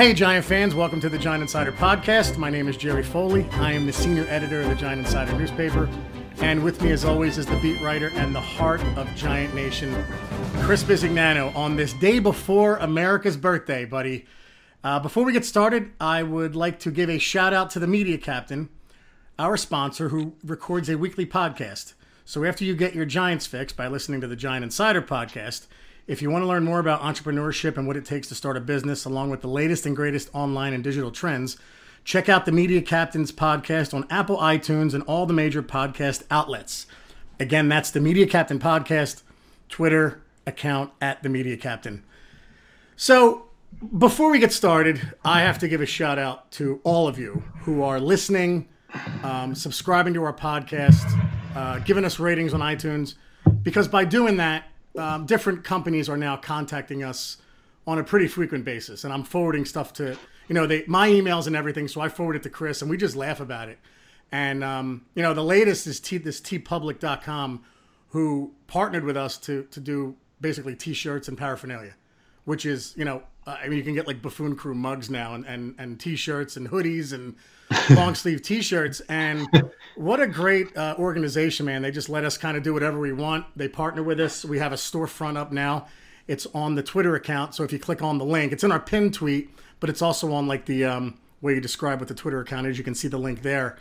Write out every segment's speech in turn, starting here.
Hey, Giant fans, welcome to the Giant Insider Podcast. My name is Jerry Foley. I am the senior editor of the Giant Insider newspaper. And with me, as always, is the beat writer and the heart of Giant Nation, Chris Bisignano, on this day before America's birthday, buddy. Uh, before we get started, I would like to give a shout out to the media captain, our sponsor, who records a weekly podcast. So after you get your Giants fix by listening to the Giant Insider podcast, if you want to learn more about entrepreneurship and what it takes to start a business, along with the latest and greatest online and digital trends, check out the Media Captains podcast on Apple iTunes and all the major podcast outlets. Again, that's the Media Captain podcast, Twitter account at the Media Captain. So, before we get started, I have to give a shout out to all of you who are listening, um, subscribing to our podcast, uh, giving us ratings on iTunes, because by doing that, um, different companies are now contacting us on a pretty frequent basis, and I'm forwarding stuff to you know they my emails and everything. So I forward it to Chris, and we just laugh about it. And um, you know the latest is T, this teepublic.com, who partnered with us to to do basically T-shirts and paraphernalia, which is you know I mean you can get like Buffoon Crew mugs now and and, and T-shirts and hoodies and long sleeve T-shirts. And what a great uh, organization, man! They just let us kind of do whatever we want. They partner with us. We have a storefront up now. It's on the Twitter account. So if you click on the link, it's in our pinned tweet, but it's also on like the um, way you describe what the Twitter account is. You can see the link there.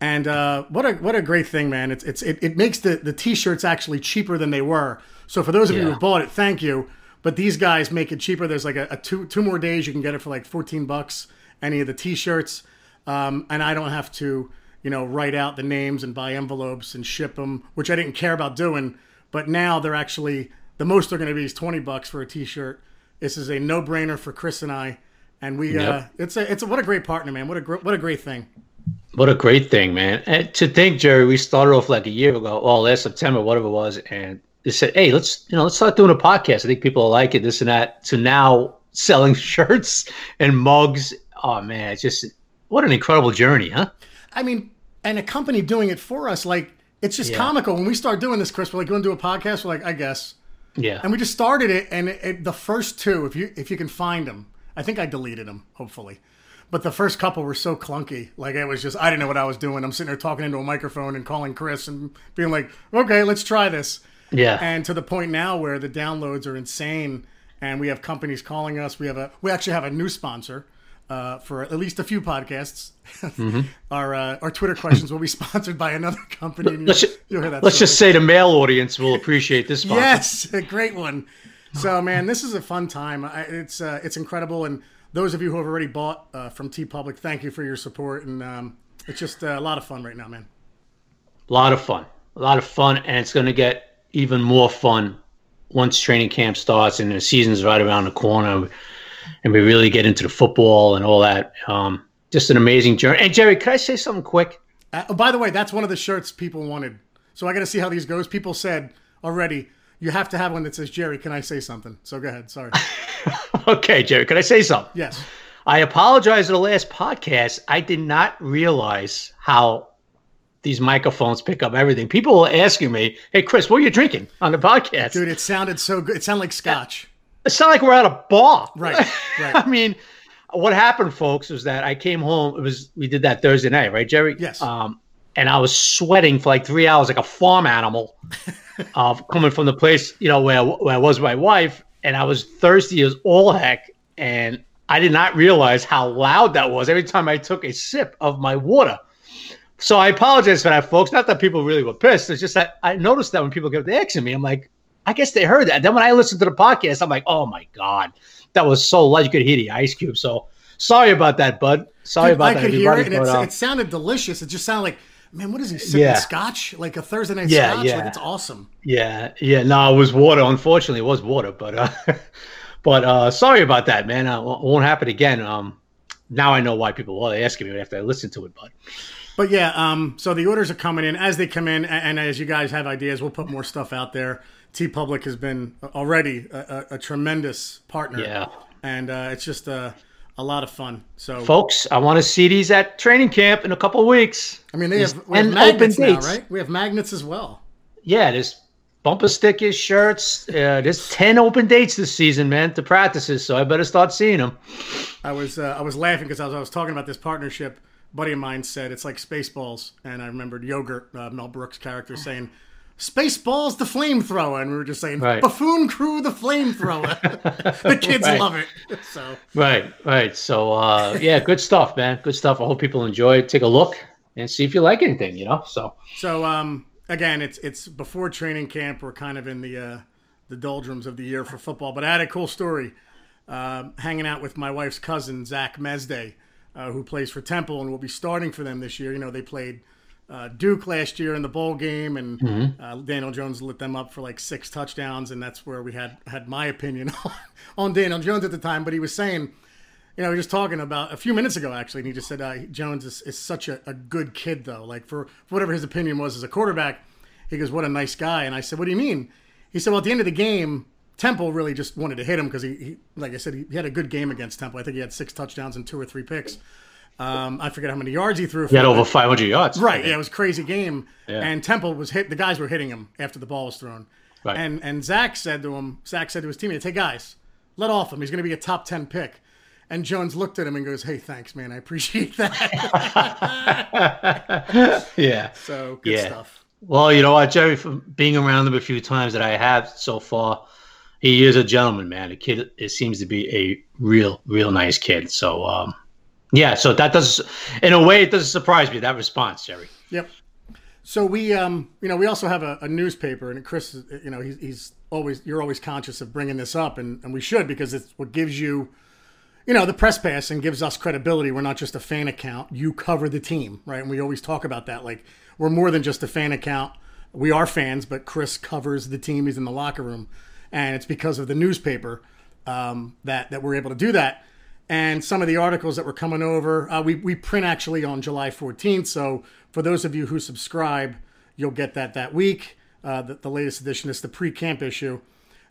And uh, what a what a great thing, man! It's it's it, it makes the the t-shirts actually cheaper than they were. So for those of you who bought it, thank you. But these guys make it cheaper. There's like a, a two two more days you can get it for like 14 bucks. Any of the t-shirts, um, and I don't have to you know write out the names and buy envelopes and ship them, which I didn't care about doing. But now they're actually the most they're going to be is 20 bucks for a t-shirt. This is a no brainer for Chris and I, and we uh it's a it's a, what a great partner, man. What a gr- what a great thing. What a great thing, man. And to think, Jerry, we started off like a year ago, well, last September, whatever it was, and they said, Hey, let's you know, let's start doing a podcast. I think people will like it, this and that, to now selling shirts and mugs. Oh man, it's just what an incredible journey, huh? I mean, and a company doing it for us, like it's just Yeah. comical. When we start doing this, Chris, we're like going to do a podcast. We're like, I guess, Yeah. and we just started it. And it, it, the first two, if you if you can find them, I think I deleted them, hopefully. But the first couple were so clunky. Like it was just, I didn't know what I was doing. I'm sitting there talking into a microphone and calling Chris and being like, okay, let's try this. yeah. And to the point now where the downloads are insane, and we have companies calling us. We have a we actually have a new sponsor uh, for at least a few podcasts. our uh, our Twitter questions will be sponsored by another company. Let's you'll- you'll hear that Let's just say the male audience will appreciate this sponsor. yes, a great one. So man, this is a fun time. I, it's uh, it's incredible, and those of you who have already bought uh, from TeePublic, thank you for your support, and um, it's just uh, a lot of fun right now, man. A lot of fun. A lot of fun, and it's going to get even more fun once training camp starts and the season's right around the corner, and we really get into the football and all that. Um, just an amazing journey. And Jerry, could I say something quick? Uh, oh, by the way, that's one of the shirts people wanted. So I got to see how these goes. People said already you have to have one that says Jerry. Can I say something? So go ahead. Sorry. Okay, Jerry, could I say something? Yes. I apologize to the last podcast. I did not realize how these microphones pick up everything. People were asking me, "Hey, Chris, what are you drinking on the podcast?" Dude, it sounded so good. It sounded like scotch. It not like we're at a bar. Right, right. I mean, what happened, folks, was that I came home. It was we did that Thursday night, right, Jerry? Yes. Um, and I was sweating for like three hours, like a farm animal, uh, coming from the place, you know, where where I was with my wife, and I was thirsty as all heck, and I did not realize how loud that was every time I took a sip of my water. So I apologize for that, folks. Not that people really were pissed. It's just that I noticed that when people kept asking me, I'm like, I guess they heard that. Then when I listened to the podcast, I'm like, oh my god, that was so loud. You could hear the ice cube. So sorry about that, bud. Sorry Dude, about I that. could hear it, and uh, it sounded delicious. It just sounded like, man, what is he sipping? Yeah. Scotch? Like a Thursday night Yeah, scotch? yeah. Like it's awesome. Yeah, yeah. No, it was water. Unfortunately, it was water. But uh, but uh, sorry about that, man. Uh, it won't happen again. Um, now I know why people are asking me after I listen to it. But But yeah, um, so the orders are coming in as they come in, a- and, as you guys have ideas, we'll put more stuff out there. TeePublic has been already a, a, a tremendous partner, yeah, and uh, it's just a, a lot of fun. So, folks, I want to see these at training camp in a couple of weeks. I mean, they have, we have magnets now, right? We have magnets as well. Yeah, there's bumper stickers, shirts. Uh, there's ten open dates this season, man, to practices. So I better start seeing them. I was uh, I was laughing because I was, I was talking about this partnership. A buddy of mine said it's like Spaceballs, and I remembered Yogurt, uh, Mel Brooks' character, saying. Spaceballs the flamethrower, and we were just saying Right. buffoon crew the flamethrower. the kids Right. love it. So Right, right. So uh, yeah, good stuff, man. Good stuff. I hope people enjoy it. Take a look and see if you like anything. You know. So So um, again, it's it's before training camp. We're kind of in the uh, the doldrums of the year for football. But I had a cool story. Um hanging out with my wife's cousin Zach Mesday, uh, who plays for Temple and will be starting for them this year. You know, they played uh, Duke last year in the bowl game, and uh, Daniel Jones lit them up for like six touchdowns, and that's where we had had my opinion on, on Daniel Jones at the time. But he was saying you know, we were just talking about a few minutes ago, actually, and he just said uh, Jones is, is such a, a good kid, though. Like, for, for whatever his opinion was as a quarterback, he goes, What a nice guy. And I said, What do you mean? He said, Well, at the end of the game, Temple really just wanted to hit him because he, he, like I said, he, he had a good game against Temple. I think he had six touchdowns and two or three picks. Um, I forget how many yards he threw. For he had over 500 yards. Right, yeah, it was a crazy game. Yeah. And Temple was hit. The guys were hitting him after the ball was thrown. Right. And and Zach said to him, Zach said to his teammates, "Hey guys, let off him. He's going to be a top ten pick." And Jones looked at him and goes, "Hey, thanks, man. I appreciate that." yeah. so good Yeah. stuff. Well, you know what, Jerry, from being around him a few times that I have so far, he is a gentleman, man. The kid it seems to be a real, real nice kid. So, um, yeah, so that does, in a way, it doesn't surprise me, that response, Jerry. Yep. So we, um, you know, we also have a, a newspaper, and Chris, you know, he's, he's always you're always conscious of bringing this up, and, and we should because it's what gives you, you know, the press pass and gives us credibility. We're not just a fan account. You cover the team, right? And we always talk about that. Like we're more than just a fan account. We are fans, but Chris covers the team. He's in the locker room, and it's because of the newspaper um, that that we're able to do that. And some of the articles that were coming over, uh, we we print actually on July 14th. So for those of you who subscribe, you'll get that that week. Uh, the, the latest edition is the pre-camp issue,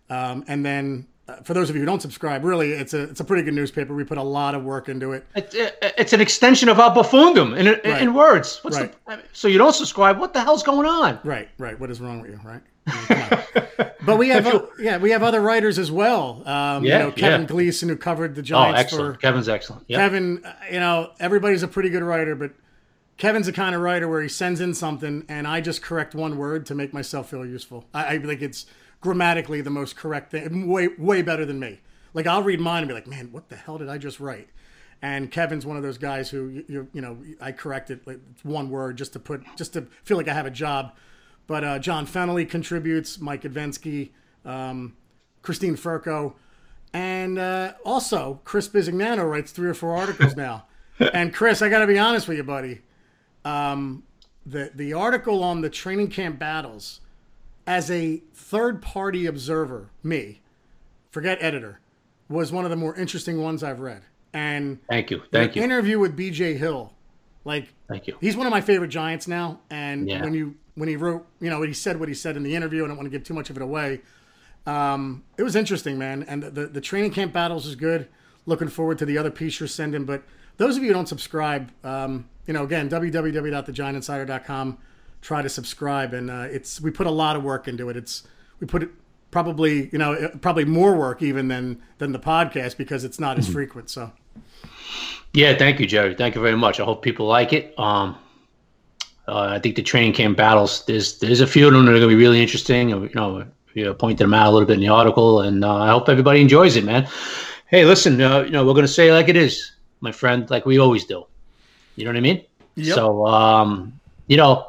um, and then uh, for those of you who don't subscribe, really, it's a it's a pretty good newspaper. We put a lot of work into it. It, it- it's an extension of our buffoondom in, in, in words. What's Right. the, so you don't subscribe? What the hell's going on? Right, right. What is wrong with you, right? I mean, come on. but we have, yeah, we have other writers as well. Um, Yeah, you know, Kevin yeah. Gleason, who covered the Giants. Oh, Giants excellent. for Kevin's excellent. Yeah. Kevin. uh, You know, everybody's a pretty good writer, but Kevin's the kind of writer where he sends in something, and I just correct one word to make myself feel useful. I, I think it's grammatically the most correct thing, way way better than me. Like I'll read mine and be like, man, what the hell did I just write? And Kevin's one of those guys who you, you, you know I correct it like one word just to put just to feel like I have a job. But uh, John Fennelly contributes, Mike Advensky, um, Christine Furco, and uh, also Chris Bisignano writes three or four articles now. and Chris, I got to be honest with you, buddy. Um, the the article on the training camp battles, as a third party observer, me, forget editor, was one of the more interesting ones I've read. And Thank you. Thank the you. interview with B.J. Hill, like Thank you. he's one of my favorite Giants now. And Yeah. when you when he wrote, you know, what he said what he said in the interview. I don't want to give too much of it away. Um, it was interesting, man. And the, the training camp battles is good. Looking forward to the other piece you're sending. But those of you who don't subscribe, um, you know, again, www.thegiantinsider.com. Try to subscribe, and uh, it's we put a lot of work into it. It's we put it probably you know probably more work even than than the podcast because it's not as frequent. So Yeah, thank you, Jerry. Thank you very much. I hope people like it. Um, uh, I think the training camp battles. There's there's a few of them that are going to be really interesting. You know, you pointed them out a little bit in the article, and uh, I hope everybody enjoys it, man. Hey, listen, uh, you know, we're going to say it like it is, my friend, like we always do. You know what I mean? Yep. So, um, you know,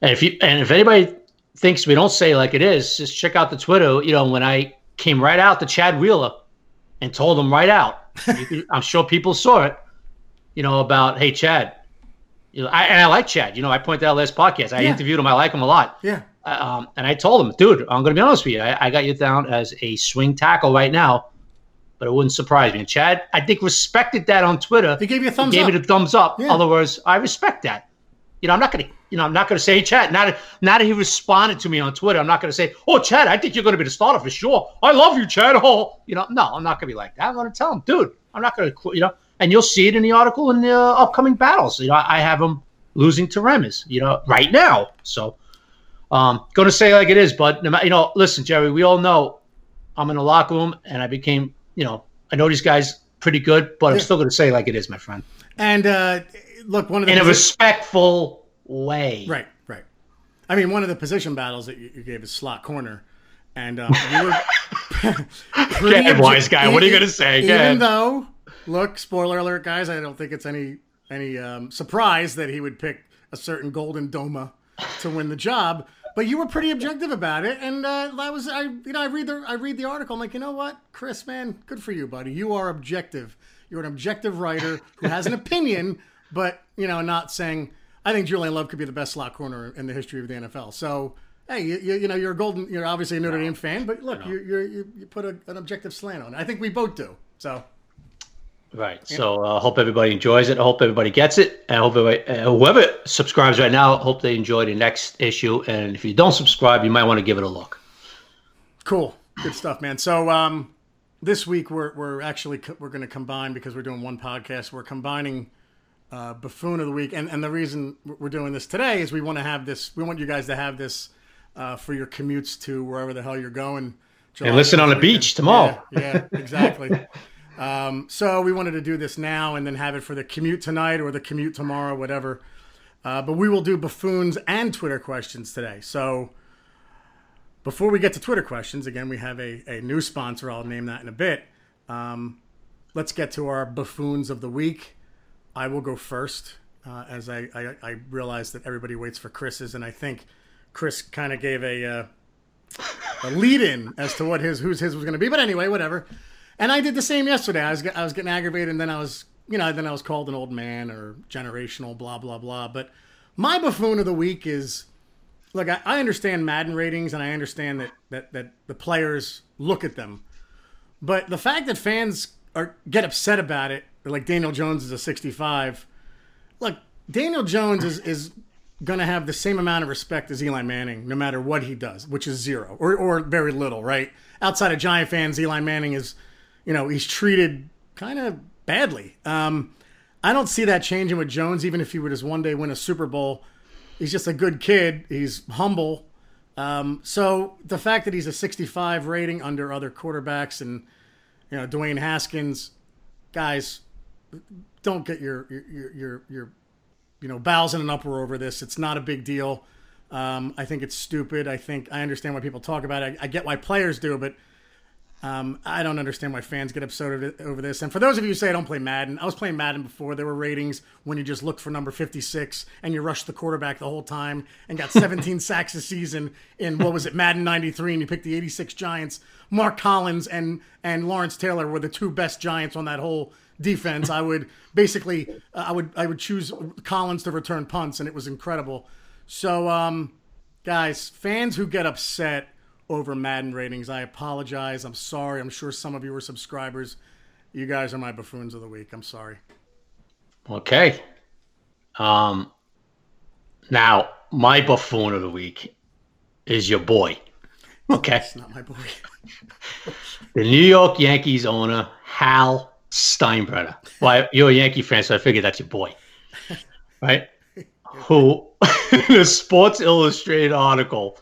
and if you and if anybody thinks we don't say it like it is, just check out the Twitter. You know, when I came right out to Chad Wheeler and told him right out, I'm sure people saw it. You know about hey Chad, you know, I, and I like Chad. You know, I pointed out last podcast. I Yeah. interviewed him. I like him a lot. yeah, Um, and I told him, dude, I'm going to be honest with you. I, I got you down as a swing tackle right now, but it wouldn't surprise me. And Chad, I think, respected that on Twitter. he gave you a thumbs gave up. me the thumbs up. Yeah. Other words, I respect that. You know, I'm not going to, you know, I'm not going to say, hey, Chad, now that, now that he responded to me on Twitter, I'm not going to say, oh, Chad, I think you're going to be the starter for sure. I love you, Chad. Oh, you know, no, I'm not going to be like that. I'm going to tell him, dude, I'm not going to, you know, and you'll see it in the article in the uh, upcoming battles. You know, I have him losing to Remmers, you know, right now. So, Um, going to say like it is, but you know, listen, Jerry, we all know I'm in the locker room and I became, you know, I know these guys pretty good, but I'm still going to say like it is, my friend. And uh, look, one of the in a respectful way. Right, right. I mean, one of the position battles that you, you gave is slot corner, and um, you were pretty wise guy. What are you going to say? Again? Even though, look, spoiler alert, guys, I don't think it's any any um, surprise that he would pick a certain golden domer to win the job. But you were pretty objective about it, and uh, that was I. You know, I read the I read the article. I'm like, you know what, Chris, man, good for you, buddy. You are objective. You're an objective writer who has an opinion, but you know, not saying. I think Julian Love could be the best slot corner in the history of the NFL. So hey, you, you, you, know, you're a golden, you're obviously a Notre Dame fan, but look, you you you put a, an objective slant on it. I think we both do. So. Right. Yeah. So I uh, hope everybody enjoys it. I hope everybody gets it. I hope everybody, uh, whoever subscribes right now, hope they enjoy the next issue. And if you don't subscribe, you might want to give it a look. Cool. Good stuff, man. So um, this week we're we're actually we're going to combine because we're doing one podcast. We're combining uh, buffoon of the week, and and the reason we're doing this today is we want to have this. We want you guys to have this uh, for your commutes to wherever the hell you're going. July and listen on the beach tomorrow. Yeah, yeah exactly. Um, so we wanted to do this now and then have it for the commute tonight or the commute tomorrow, whatever. Uh, but we will do buffoons and Twitter questions today. So before we get to Twitter questions, again, we have a, a new sponsor. I'll name that in a bit. Um, let's get to our buffoons of the week. I will go first, uh, as I, I, I, realize that everybody waits for Chris's, and I think Chris kind of gave a uh, a lead in as to what his whose his was going to be. But anyway, whatever. And I did the same yesterday. I was I was getting aggravated, and then I was you know then I was called an old man or generational, blah blah blah. But my buffoon of the week is look. I, I understand Madden ratings, and I understand that that that the players look at them, but the fact that fans are get upset about it, like Daniel Jones is a 65. Look, Daniel Jones is is going to have the same amount of respect as Eli Manning, no matter what he does, which is zero or, or very little, right? Outside of Giant fans, Eli Manning is you know, he's treated kind of badly. Um, I don't see that changing with Jones, even if he would just one day win a Super Bowl. He's just a good kid. He's humble. Um, so the fact that he's a 65 rating under other quarterbacks and you know Dwayne Haskins, guys, don't get your your your your you know bowels in an uproar over this. It's not a big deal. Um, I think it's stupid. I think I understand why people talk about it. I, I get why players do, but um, I don't understand why fans get upset over this. And for those of you who say I don't play Madden, I was playing Madden before. There were ratings when you just looked for number 56 and you rushed the quarterback the whole time and got 17 sacks a season in what was it, Madden 93, and you picked the 86 Giants. Mark Collins and and Lawrence Taylor were the two best Giants on that whole defense. I would basically uh, I would I would choose Collins to return punts, and it was incredible. So, um, guys, fans who get upset over Madden ratings. I apologize. I'm sorry. I'm sure some of you are subscribers. You guys are my buffoons of the week. I'm sorry. Okay. Um, now, my buffoon of the week is your boy. Okay. It's not my boy. the New York Yankees owner, Hal Steinbrenner. Well, you're a Yankee fan, so I figured that's your boy. Right? Who, in a Sports Illustrated article,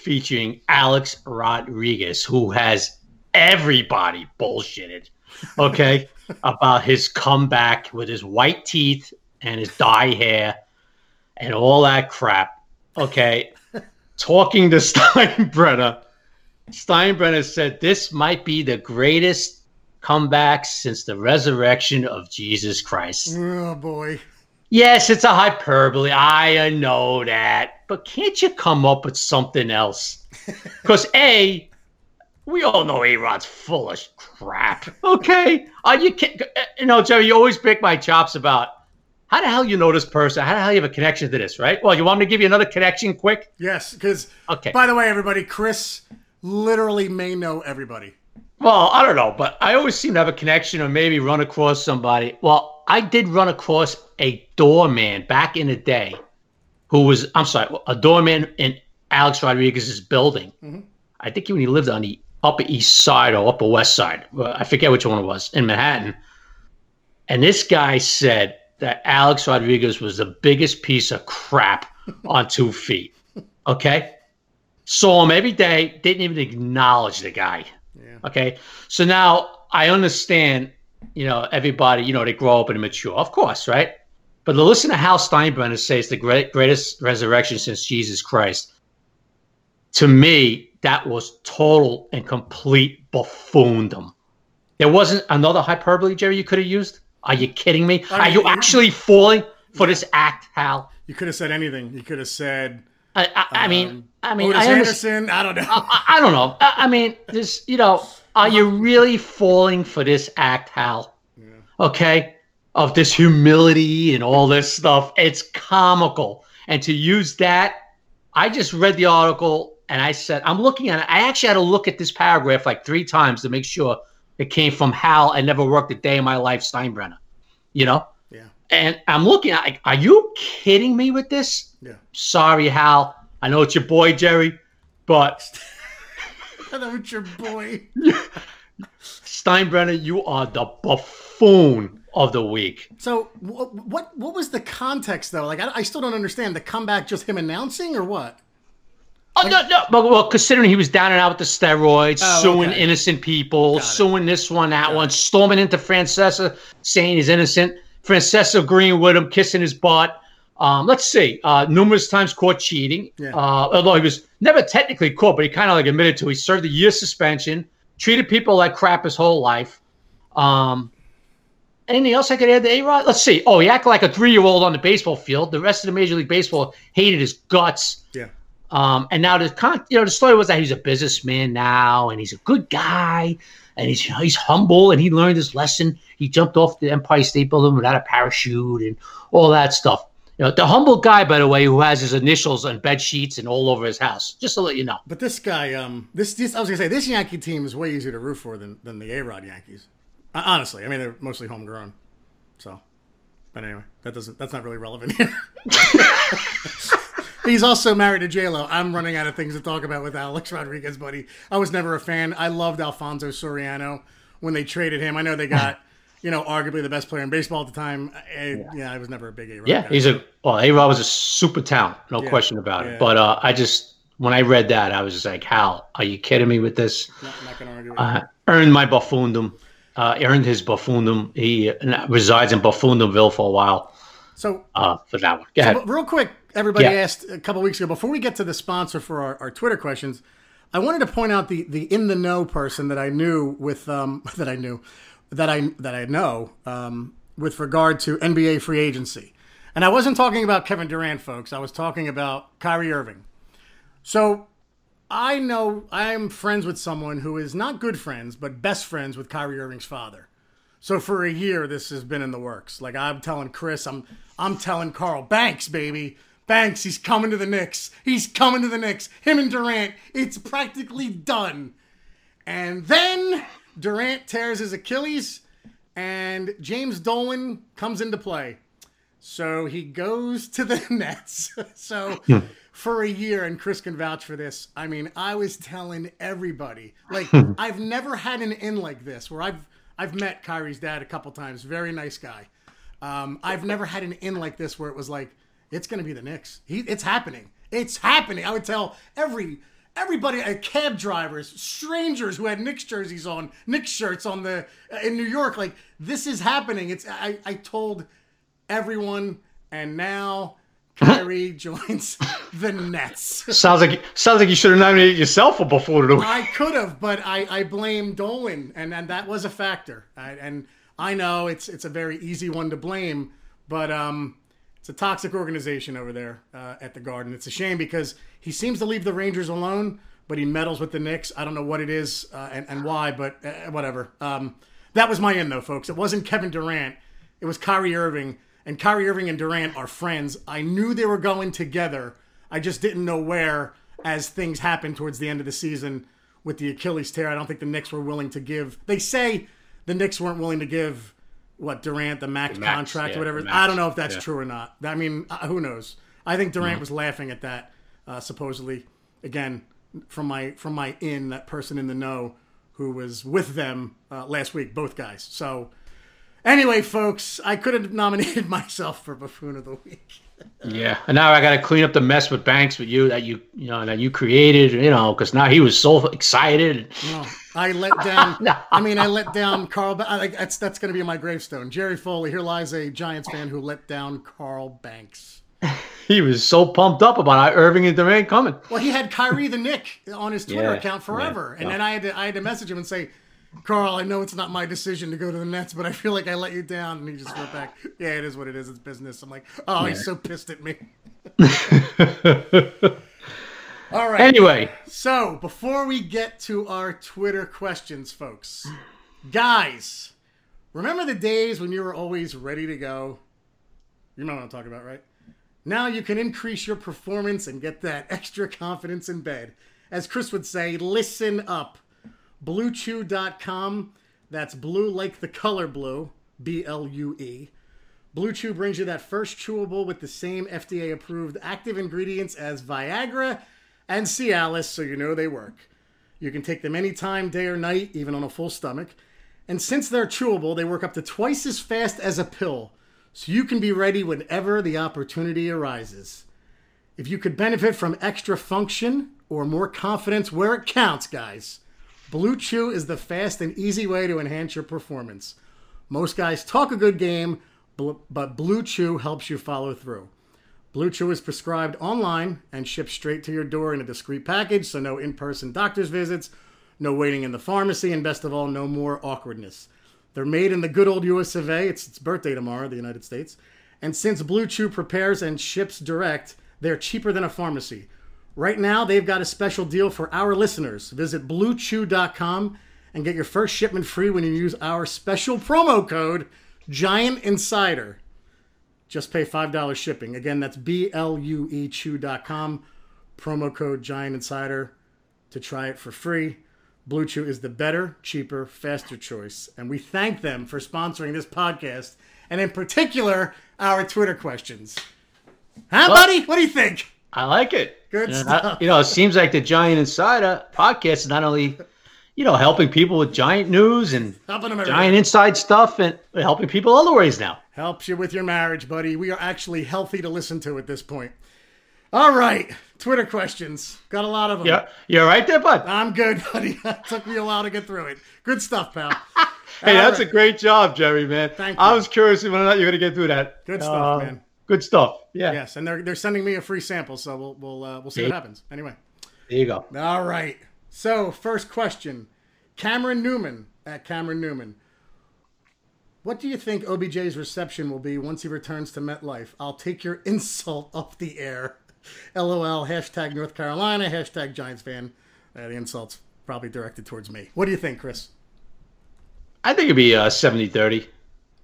featuring Alex Rodriguez, who has everybody bullshitted, okay, about his comeback with his white teeth and his dye hair and all that crap. Okay, talking to Steinbrenner, Steinbrenner said this might be the greatest comeback since the resurrection of Jesus Christ. Oh boy. Yes, it's a hyperbole. I know that. But can't you come up with something else? Because A, we all know A Rod's full of crap. Okay? Uh, you, can't, you know, Jerry, you always pick my chops about how the hell you know this person? How the hell you have a connection to this, right? Well, you want me to give you another connection quick? Yes, because, okay. by the way, everybody, Chris literally may know everybody. Well, I don't know, but I always seem to have a connection or maybe run across somebody. Well, I did run across a doorman back in the day who was, I'm sorry, a doorman in Alex Rodriguez's building. Mm-hmm. I think when he lived on the Upper East Side or Upper West Side. I forget which one it was in Manhattan. And this guy said that Alex Rodriguez was the biggest piece of crap on two feet. Okay. Saw him every day, didn't even acknowledge the guy. Yeah. Okay. So now I understand, you know, everybody, you know, they grow up and mature, of course, right? But to listen to Hal Steinbrenner say it's the great, greatest resurrection since Jesus Christ, to me, that was total and complete buffoondom. There wasn't another hyperbole, Jerry, you could have used? Are you kidding me? I Are mean, you you- actually falling for this act, Hal? You could have said anything. You could have said I, I, I mean, um, I mean, Ottis I. Anderson. I don't know. I, I don't know. I, I mean, this, you know, are you really falling for this act, Hal? Okay, of this humility and all this stuff. It's comical, and to use that, I just read the article and I said, I'm looking at it. I actually had to look at this paragraph like three times to make sure it came from Hal. I never worked a day in my life, Steinbrenner. You know. yeah. And I'm looking at, like, are you kidding me with this? Yeah. Sorry, Hal. I know it's your boy Jerry, but Know it's your boy. Steinbrenner, you are the buffoon of the week. So what what what was the context though? Like I, I still don't understand. The comeback, just him announcing, or what? Oh no, no, but well, considering he was down and out with the steroids, Oh, suing okay. innocent people, it. suing this one, that one, storming into Francesa, saying he's innocent. Francesa agreeing with him, kissing his butt. Um, let's see, uh, numerous times caught cheating. Yeah. Uh, although he was never technically caught, but he kind of like admitted to. He served a year suspension, treated people like crap his whole life. Um, anything else I could add to A Rod? Let's see. Oh, he acted like a three year old on the baseball field. The rest of the Major League Baseball hated his guts. Yeah. Um, and now the con- you know the story was that he's a businessman now, and he's a good guy, and he's he's humble, and he learned his lesson. He jumped off the Empire State Building without a parachute and all that stuff. You know, the humble guy, by the way, who has his initials on bed sheets and all over his house. Just to let you know. But this guy, um, this, this I was gonna say, this Yankee team is way easier to root for than than the A Rod Yankees. Honestly, I mean they're mostly homegrown. So, but anyway, that doesn't that's not really relevant here. He's also married to J Lo. I'm running out of things to talk about with Alex Rodriguez, buddy. I was never a fan. I loved Alfonso Soriano when they traded him. I know they got, you know, arguably the best player in baseball at the time. I, yeah. I was never a big A Rod. Yeah, guy. he's a well. A Rod was a super talent, no question about yeah. it. But uh, I just when I read that, I was just like, "Hal, are you kidding me with this?" not, not gonna argue. Uh, earned my buffoondom, uh, earned his buffoondom. He uh, resides in Buffoondomville for a while So uh, for that one. Go ahead. Real quick, everybody Yeah. asked a couple weeks ago before we get to the sponsor for our, our Twitter questions. I wanted to point out the the in the know person that I knew with um that I knew that I that I know um with regard to NBA free agency, and I wasn't talking about Kevin Durant, folks. I was talking about Kyrie Irving. So I know I'm friends with someone who is not good friends, but best friends with Kyrie Irving's father. So for a year, this has been in the works. Like I'm telling Chris, I'm I'm telling Carl Banks, baby, Banks, he's coming to the Knicks. He's coming to the Knicks. Him and Durant, it's practically done. And then Durant tears his Achilles, and James Dolan comes into play. So he goes to the Nets. so for a year, and Chris can vouch for this. I mean, I was telling everybody, like, I've never had an in like this where I've I've met Kyrie's dad a couple times. Very nice guy. Um, I've never had an in like this where it was like, it's going to be the Knicks. He, it's happening. It's happening. I would tell every everybody, uh, cab drivers, strangers who had Knicks jerseys on, Knicks shirts on the uh, in New York, like this is happening. It's I, I told everyone, and now Kyrie joins the Nets. Sounds like sounds like you should have nominated yourself for of the. I could have, but I, I blame Dolan, and, and that was a factor. I, and I know it's it's a very easy one to blame, but um, it's a toxic organization over there uh, at the Garden. It's a shame because he seems to leave the Rangers alone, but he meddles with the Knicks. I don't know what it is uh, and, and why, but uh, whatever. Um, that was my end, though, folks. It wasn't Kevin Durant. It was Kyrie Irving, and Kyrie Irving and Durant are friends. I knew they were going together. I just didn't know where as things happened towards the end of the season with the Achilles tear. I don't think the Knicks were willing to give. They say the Knicks weren't willing to give what Durant the max, max, contract yeah, or whatever. I don't know if that's yeah. true or not. I mean, uh, who knows? I think Durant was laughing at that. Uh, supposedly, again, from my from my in that person in the know who was with them uh, last week, both guys. So Anyway, folks, I could have nominated myself for buffoon of the week. Yeah, and now I got to clean up the mess with Banks with you that you you know that you created. You know, because now he was so excited. No, I let down. no. I mean, I let down Carl. I, that's that's going to be my gravestone. Jerry Foley. Here lies a Giants fan who let down Carl Banks. He was so pumped up about Irving and Durant coming. Well, he had Kyrie the Knick on his Twitter Yeah, account forever, yeah, and yeah. then I had to I had to message him and say, Carl, I know it's not my decision to go to the Nets, but I feel like I let you down. And he just wrote back, Yeah, it is what it is. It's business. I'm like, Oh, he's so pissed at me. All right. Anyway, So, before we get to our Twitter questions, folks, guys, remember the days when you were always ready to go? You know what I'm talking about, right? Now you can increase your performance and get that extra confidence in bed. As Chris would say, listen up. BlueChew.com, that's blue like the color blue, B L U E. Blue Chew brings you that first chewable with the same FDA approved active ingredients as Viagra and Cialis, so you know they work. You can take them anytime, day or night, even on a full stomach. And since they're chewable, they work up to twice as fast as a pill, so you can be ready whenever the opportunity arises. If you could benefit from extra function or more confidence where it counts, guys, Blue Chew is the fast and easy way to enhance your performance. Most guys talk a good game, but Blue Chew helps you follow through. Blue Chew is prescribed online and shipped straight to your door in a discreet package, so no in person doctor's visits, no waiting in the pharmacy, and best of all, no more awkwardness. They're made in the good old US of A. It's its birthday tomorrow, the United States. And since Blue Chew prepares and ships direct, they're cheaper than a pharmacy. Right now, they've got a special deal for our listeners. Visit bluechew.com and get your first shipment free when you use our special promo code Giant Insider. Just pay $5 shipping. Again, that's B L U E Chew.com. Promo code Giant Insider to try it for free. Blue Chew is the better, cheaper, faster choice. And we thank them for sponsoring this podcast and, in particular, our Twitter questions. Huh, buddy? What do you think? I like it. Good And stuff. I- you know, it seems like the Giant Insider podcast is not only, you know, helping people with giant news and giant inside stuff and helping people other ways now. Helps you with your marriage, buddy. We are actually healthy to listen to at this point. All right. Twitter questions. Got a lot of them. Yeah, you're right there, bud. I'm good, buddy. It took me a while to get through it. Good stuff, pal. Hey, All that's right. a great job, Jerry, man. Thank I you. was curious whether or not you're going to get through that. Good stuff, Uh, man. Good stuff. Yeah. Yes, and they're they're sending me a free sample, so we'll we'll uh, we'll see what happens. Anyway. There you go. All right. So, first question. Cameron Newman at Cameron Newman. What do you think OBJ's reception will be once he returns to MetLife? I'll take your insult off the air. LOL. Hashtag North Carolina. Hashtag Giants fan. Uh, the insult's probably directed towards me. What do you think, Chris? I think it'd be uh, 70 30.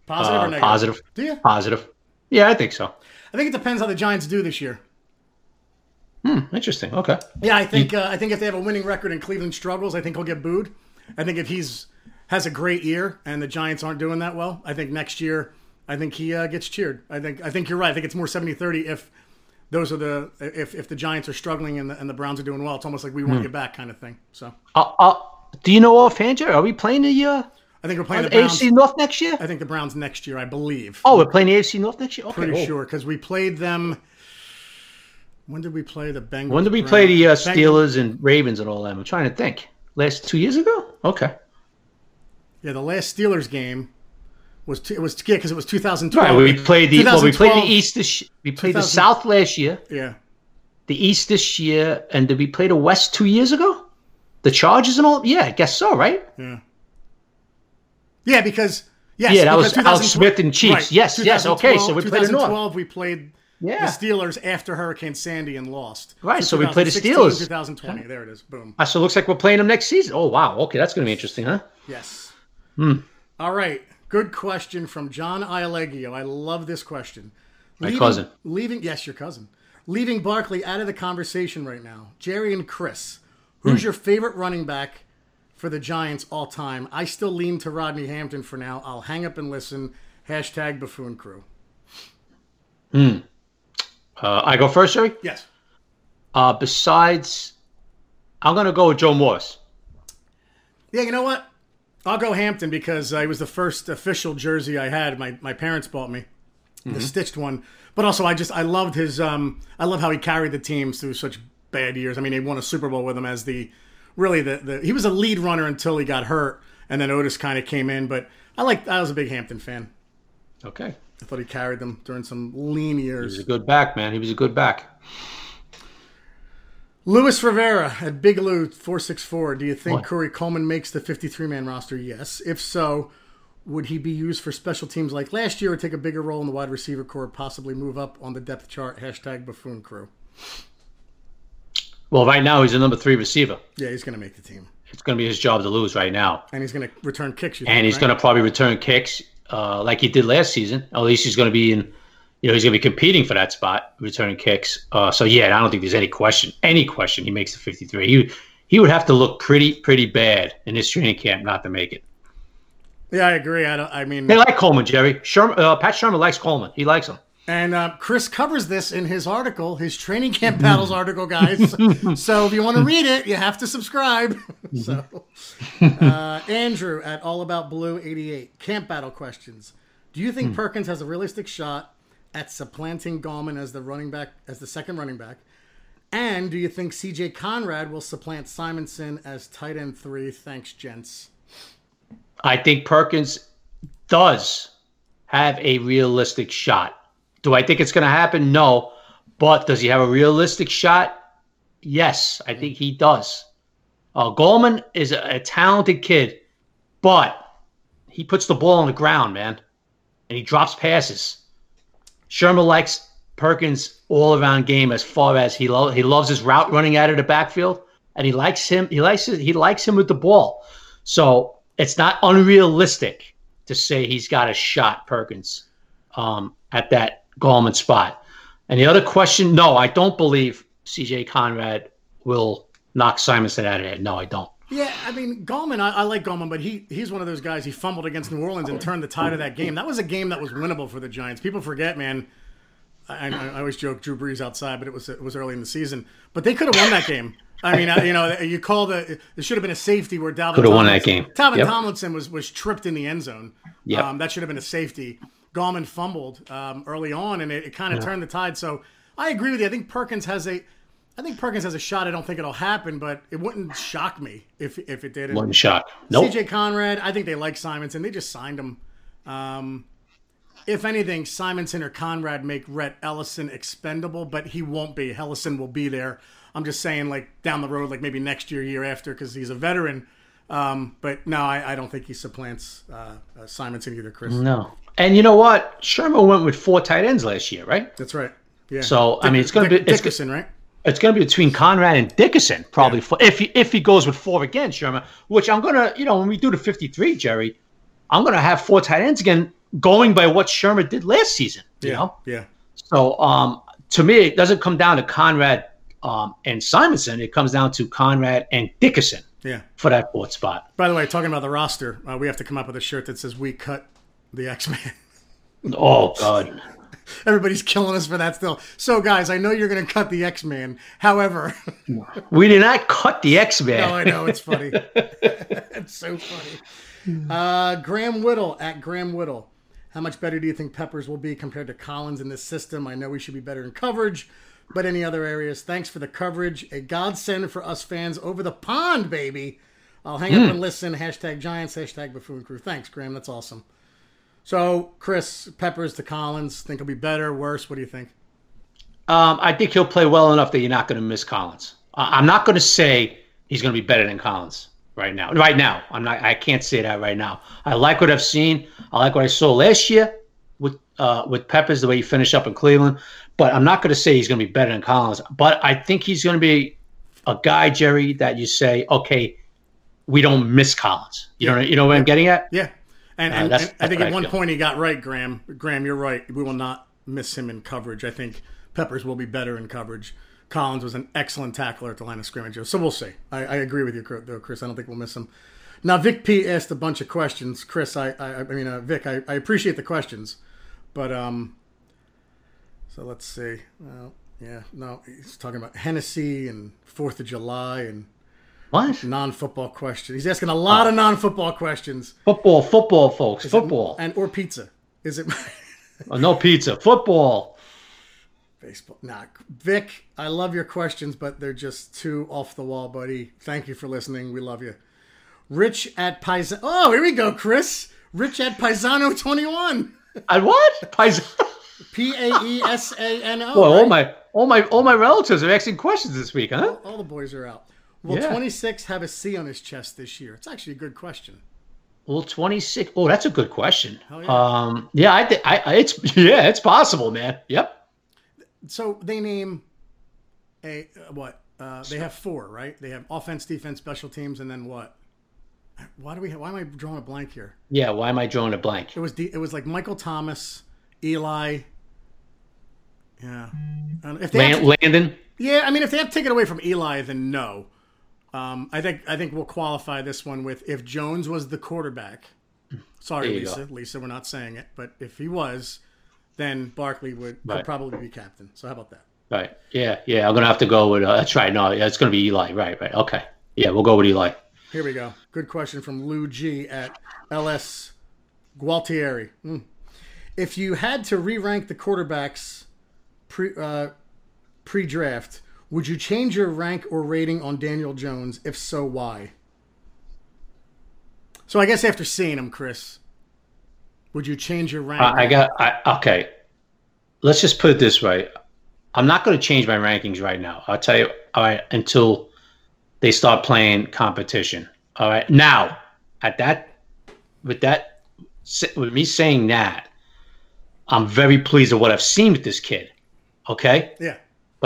Positive or Uh, negative? positive. Do you? Positive. Yeah, I think so. I think it depends how the Giants do this year. Hmm, interesting. Okay. Yeah, I think uh, I think if they have a winning record and Cleveland struggles, I think he'll get booed. I think if he's has a great year and the Giants aren't doing that well, I think next year I think he uh, gets cheered. I think I think you're right. I think it's more 70-30 if those are the if if the Giants are struggling and the, and the Browns are doing well. It's almost like we want to get back kind of thing. So Uh, uh, do you know offhand, Jerry? Are we playing the uh, I think we're playing the Browns. AFC North next year? I think the Browns next year. I believe. Oh, we're playing the AFC North next year? Okay. pretty oh. sure because we played them. When did we play the Bengals? When did we Browns? play the uh, Steelers and Ravens and all that? I'm trying to think. Last two years ago? Okay. Yeah, the last Steelers game was t- it was yeah because it was 2012. Right. We played the well, we played the East this we played the South last year, Yeah. the East this year, and did we play the West two years ago? The Chargers and all? Yeah, I guess so, right? Yeah. Yeah, because yes, Yeah, that because was 2012 Smith and Chiefs. Yes, yes, okay, so we played the North. 2012 we played Yeah. the Steelers after Hurricane Sandy and lost. Right, so we played the 2016, Steelers. 2020. There it is. Boom. Ah, so it looks like we're playing them next season. Oh wow, okay, that's gonna be interesting, huh? Yes. Hmm. All right. Good question from John Ialegio. I love this question. My cousin. Leaving yes, your cousin. Leaving Barkley out of the conversation right now. Jerry and Chris. Who's Hmm. your favorite running back for the Giants all time? I still lean to Rodney Hampton for now. I'll hang up and listen. Hashtag buffoon crew. Uh, I go first, Jerry. Yes. Uh, besides, I'm gonna go with Joe Morris. Yeah, you know what? I'll go Hampton because uh, it was the first official jersey I had. My my parents bought me the stitched one, but also I just I loved his. Um, I love how he carried the teams through such bad years. I mean, he won a Super Bowl with him as the really the, the he was a lead runner until he got hurt, and then Ottis kind of came in. But I like I was a big Hampton fan. Okay. I thought he carried them during some lean years. He was a good back, man. He was a good back. Luis Rivera at Big Lou four six four. Do you think What? Corey Coleman makes the fifty three man roster? Yes. If so, would he be used for special teams like last year, or take a bigger role in the wide receiver core, possibly move up on the depth chart? Hashtag buffoon crew. Well, right now he's a number three receiver. Yeah, he's going to make the team, It's going to be his job to lose right now, and he's going to return kicks. You and think, he's right? going to probably return kicks uh, like he did last season. At least he's going to be in. You know, he's going to be competing for that spot, returning kicks. Uh, so yeah, I don't think there's any question, any question he makes the 53. He he would have to look pretty pretty bad in this training camp not to make it. Yeah, I agree. I don't. I mean, They like Coleman, Jerry. Shurmur, uh, Pat Shurmur likes Coleman. He likes him. And uh, Chris covers this in his article, his training camp battles article, guys. so if you want to read it, you have to subscribe. so, uh, Andrew at All About Blue 88, camp battle questions. Do you think Perkins has a realistic shot at supplanting Gallman as the running back, as the second running back? And do you think CJ Conrad will supplant Simonson as tight end three? Thanks, gents. I think Perkins does have a realistic shot. Do I think it's going to happen? No. But does he have a realistic shot? Yes, I think he does. Uh, Gallman is a, a talented kid, but he puts the ball on the ground, man, and he drops passes. Shurmur likes Perkins all around game as far as he lo- he loves his route running out of the backfield, and he likes him. He likes it, he likes him with the ball. So it's not unrealistic to say he's got a shot, Perkins, um, at that Gallman spot. And the other question, no, I don't believe CJ Conrad will knock Simonson out of there. No, I don't. Yeah, I mean Gallman. I, I like Gallman, but he he's one of those guys. He fumbled against New Orleans and turned the tide of that game. That was a game that was winnable for the Giants. People forget, man. I, I, always joke Drew Brees outside, but it was it was early in the season. But they could have won that game. I mean, you know, you call the it should have been a safety where Dalvin Could have won that game. Dalvin Yep. Tomlinson was was tripped in the end zone. Yep. Um, that should have been a safety. Gallman fumbled um, early on, and it, it kind of turned the tide. So I agree with you. I think Perkins has a. I think Perkins has a shot. I don't think it'll happen, but it wouldn't shock me if if it did. And One shot. Nope. CJ Conrad, I think they like Simonson. They just signed him. Um, if anything, Simonson or Conrad make Rhett Ellison expendable, but he won't be. Ellison will be there. I'm just saying, like down the road, like maybe next year, year after, because he's a veteran. Um, but no, I, I don't think he supplants uh, uh, Simonson either, Chris. No. And you know what? Shurmur went with four tight ends last year, right? That's right. Yeah. So I mean, it's going to Dick- be it's, Dickerson, right? It's going to be between Conrad and Dickerson probably for, if he if he goes with four again, Shurmur. Which I'm gonna, you know, when we do the 53, Jerry, I'm gonna have four tight ends again, going by what Shurmur did last season. You Yeah. know, Yeah. so um, to me, it doesn't come down to Conrad um, and Simonson. It comes down to Conrad and Dickerson Yeah. for that fourth spot. By the way, talking about the roster, uh, we have to come up with a shirt that says "We cut the X Men." Oh God. Everybody's killing us for that still. So, guys, I know you're going to cut the X Man. However, We did not cut the X Man. no, I know it's funny. it's so funny. Uh, Graham Whittle at Graham Whittle. How much better do you think Peppers will be compared to Collins in this system? I know we should be better in coverage, but any other areas? Thanks for the coverage. A godsend for us fans over the pond, baby. I'll hang up and listen. Hashtag Giants. Hashtag Buffoon Crew. Thanks, Graham. That's awesome. So, Chris, Peppers to Collins. Think he'll be better, worse? What do you think? Um, I think he'll play well enough that you're not going to miss Collins. I- I'm not going to say he's going to be better than Collins right now. Right now, I'm not. I can't say that right now. I like what I've seen. I like what I saw last year with uh, with Peppers, the way he finished up in Cleveland. But I'm not going to say he's going to be better than Collins. But I think he's going to be a guy, Jerry, that you say, okay, we don't miss Collins. You know, you know what I'm getting at? Yeah. And, and, and I think at I one feel. point he got right, Graham. Graham, you're right. We will not miss him in coverage. I think Peppers will be better in coverage. Collins was an excellent tackler at the line of scrimmage. So we'll see. I, I agree with you, though, Chris. I don't think we'll miss him. Now, Vic P asked a bunch of questions. Chris, I, I, I mean, uh, Vic, I, I appreciate the questions, but um, so let's see. Well, yeah, no, he's talking about Hennessy and Fourth of July and What? Non-football question. He's asking a lot of oh. non-football questions. Football, football, folks. Football. And or pizza. Is it Oh, no pizza. Football. baseball? Nah. Vic, I love your questions, but they're just too off the wall, buddy. Thank you for listening. We love you. Rich at Paesano. Oh, here we go, Chris. Rich at Paesano 21. And what? Pais- P A E S A N O. Well, all right? my all my all my relatives are asking questions this week, huh? All the boys are out. Will Yeah. 26 have a C on his chest this year? It's actually a good question. Well, twenty six. Oh, that's a good question. Hell yeah. Um, yeah, I think I, I it's yeah, it's possible, man. Yep. So they name a uh, what? Uh, they have four, right? They have offense, defense, special teams, and then what? Why do we? Have, why am I drawing a blank here? Yeah. Why am I drawing a blank? It was the, it was like Michael Thomas, Eli. Yeah. And if they have Land, to- Landon. yeah, I mean, if they have to take it away from Eli, then no. Um, I think I think we'll qualify this one with if Jones was the quarterback. Sorry, There you Lisa. Lisa, we're not saying it, but if he was, then Barkley would, would Right. probably be captain. So how about that? Right. Yeah. Yeah. I'm gonna have to go with. Uh, that's right. No. Yeah. It's gonna be Eli. Right. Right. Okay. Yeah. We'll go with Eli. Here we go. Good question from Lou G at LS Gualtieri. Hmm. If you had to re-rank the quarterbacks pre uh, pre-draft, would you change your rank or rating on Daniel Jones? If so, why? So I guess after seeing him, Chris, would you change your rank? Uh, I got. I, okay. Let's just put it this way. I'm not going to change my rankings right now. I'll tell you. All right. Until they start playing competition. All right. Now, at that, with that, with me saying that, I'm very pleased with what I've seen with this kid. Okay. yeah.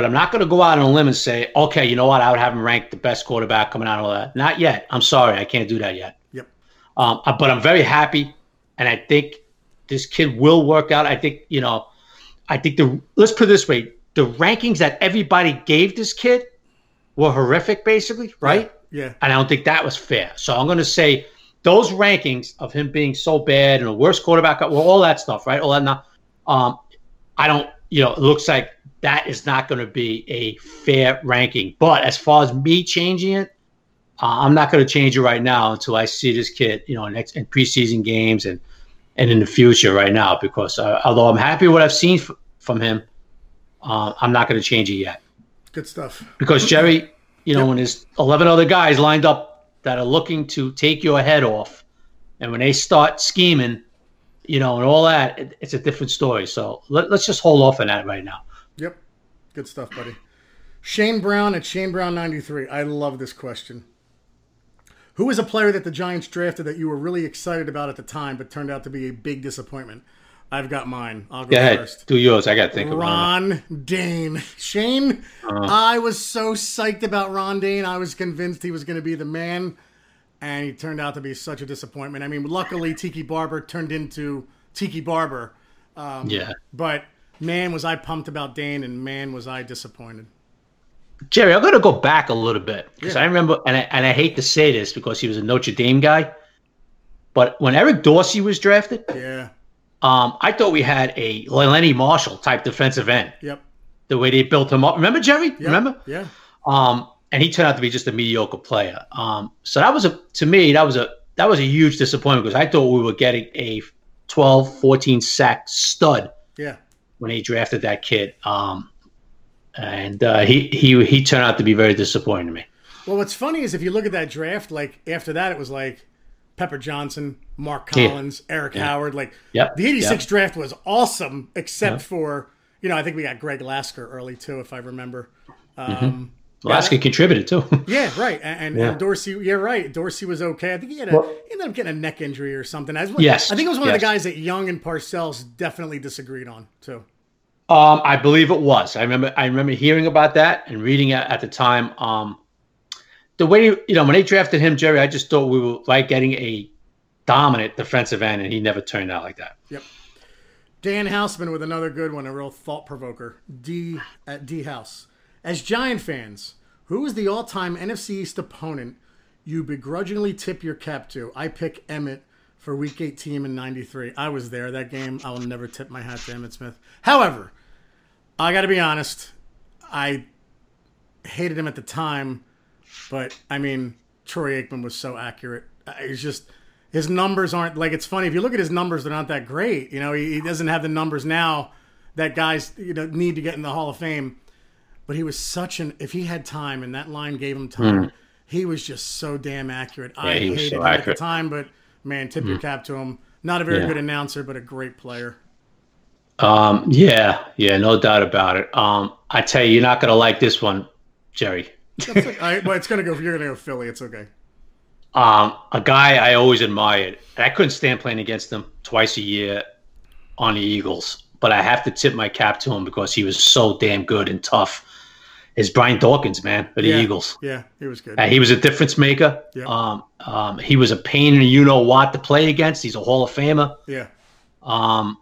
But I'm not going to go out on a limb and say, okay, you know what? I would have him ranked the best quarterback coming out of all that. Not yet. I'm sorry. I can't do that yet. Yep. Um, uh, but I'm very happy, and I think this kid will work out. I think you know, I think the let's put it this way: the rankings that everybody gave this kid were horrific, basically, right? Yeah. And I don't think that was fair. So I'm going to say those rankings of him being so bad and the worst quarterback, well, all that stuff, right? All that. Now, um, I don't. You know, it looks like that is not going to be a fair ranking. But as far as me changing it, uh, I'm not going to change it right now until I see this kid, you know, next in preseason games and and in the future. Right now, because uh, although I'm happy with what I've seen f- from him, uh, I'm not going to change it yet. Good stuff. Because Jerry, you know, when there's 11 other guys lined up that are looking to take your head off, and when they start scheming, you know, and all that, it, it's a different story. So let, let's just hold off on that right now. Yep. Good stuff, buddy. Shane Brown at Shane Brown 93. I love this question. Who was a player that the Giants drafted that you were really excited about at the time, but turned out to be a big disappointment? I've got mine. I'll go Go ahead, first. do yours. I got to think of. Ron Dayne. Shane, Uh-huh. I was so psyched about Ron Dayne. I was convinced he was going to be the man, and he turned out to be such a disappointment. I mean, luckily, Tiki Barber turned into Tiki Barber. Yeah. But man, was I pumped about Dayne, and man, was I disappointed. Jerry, I'm going to go back a little bit because Yeah. I remember, and I, and I hate to say this because he was a Notre Dame guy, but when Eric Dorsey was drafted, Yeah. um, I thought we had a Lenny Marshall type defensive end. Yep. The way they built him up, remember Jerry? Yep. Remember? Yeah. Um, and he turned out to be just a mediocre player. Um, so that was a to me that was a that was a huge disappointment because I thought we were getting a 12, 14 sack stud. When they drafted that kid. Um, and uh, he he he turned out to be very disappointing to me. Well, what's funny is if you look at that draft, like after that, it was like Pepper Johnson, Mark Yeah. Collins, Eric Howard. Like Yep. the '86 Yep. draft was awesome, except for you know I think we got Greg Lasker early too, if I remember. Um, Lasker contributed too. yeah, right. And, and, Yeah. and Dorsey, yeah, right. Dorsey was okay. I think he had a, Well- he ended up getting a neck injury or something. As Yes, I think it was one of the guys that Young and Parcells definitely disagreed on too. Um, I believe it was. I remember. I remember hearing about that and reading it at the time. Um, the way you know when they drafted him, Jerry, I just thought we were like getting a dominant defensive end, and he never turned out like that. Yep. Dan Houseman with another good one, a real thought provoker. D at D House. As Giant fans, who is the all time NFC East opponent you begrudgingly tip your cap to? I pick Emmitt for week 18 in 93. I was there that game. I will never tip my hat to Emmitt Smith. However, I got to be honest, I hated him at the time, But I mean, Troy Aikman was so accurate. Uh, He's just his numbers aren't like it's funny if you look at his numbers, they're not that great. You know, he, he doesn't have the numbers now that guys you know need to get in the Hall of Fame. But he was such an if he had time and that line gave him time, he was just so damn accurate. I he was hated so him at the time, but man, tip your cap to him. Not a very Yeah. good announcer, but a great player. Um, yeah, yeah, no doubt about it. Um, I tell you, you're not gonna like this one, Jerry. That's like, all right, well, it's gonna go. You're gonna go Philly. It's okay. Um, a guy I always admired, I couldn't stand playing against him twice a year on the Eagles, but I have to tip my cap to him because he was so damn good and tough. Is Brian Dawkins, man, for the Yeah. Eagles. Yeah, he was good. Uh, he was a difference maker. Yeah. Um, um, he was a pain in you know what to play against. He's a Hall of Famer. Yeah, Um,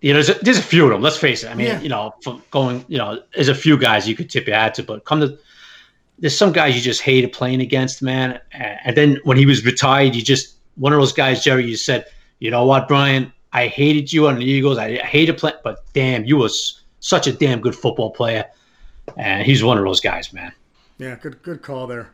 you know, there's a, there's a few of them. Let's face it. I mean, Yeah. you know, going, you know, there's a few guys you could tip your hat to, but come to, there's some guys you just hated playing against, man. And then when he was retired, you just one of those guys, Jerry. You said, you know what, Brian, I hated you on the Eagles. I, I hated playing, but damn, you was such a damn good football player. And he's one of those guys, man. yeah, good good call there.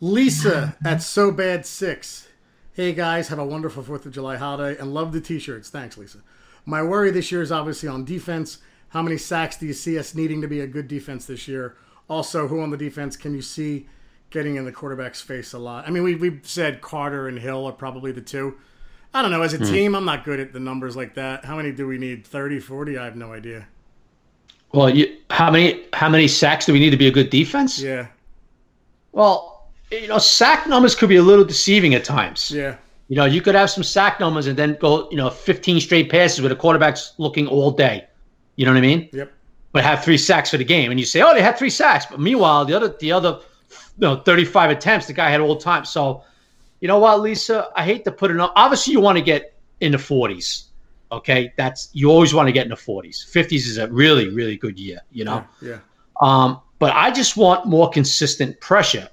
Lisa at So Bad Six. Hey guys, have a wonderful Fourth of July holiday and love the t-shirts. Thanks, Lisa. My worry this year is obviously on defense. How many sacks do you see us needing to be a good defense this year? Also, who on the defense can you see getting in the quarterback's face a lot? I mean, we we've said Carter and Hill are probably the two. I don't know. As a hmm. team, I'm not good at the numbers like that. How many do we need? 30, 40? I have no idea. Well, you, how many how many sacks do we need to be a good defense? Yeah, Well, you know, sack numbers could be a little deceiving at times. yeah, You know, you could have some sack numbers and then go, you know, 15 straight passes where the quarterback's looking all day. You know what I mean? yep. But have three sacks for the game, and you say, oh, they had three sacks. But meanwhile, the other, the other, you know, 35 attempts, the guy had all time. So, you know what, Lisa? I hate to put it up. Obviously, you want to get in the 40s. Okay, that's you always want to get in the 40s. 50s is a really, really good year. You know. Yeah. Um, but I just want more consistent pressure,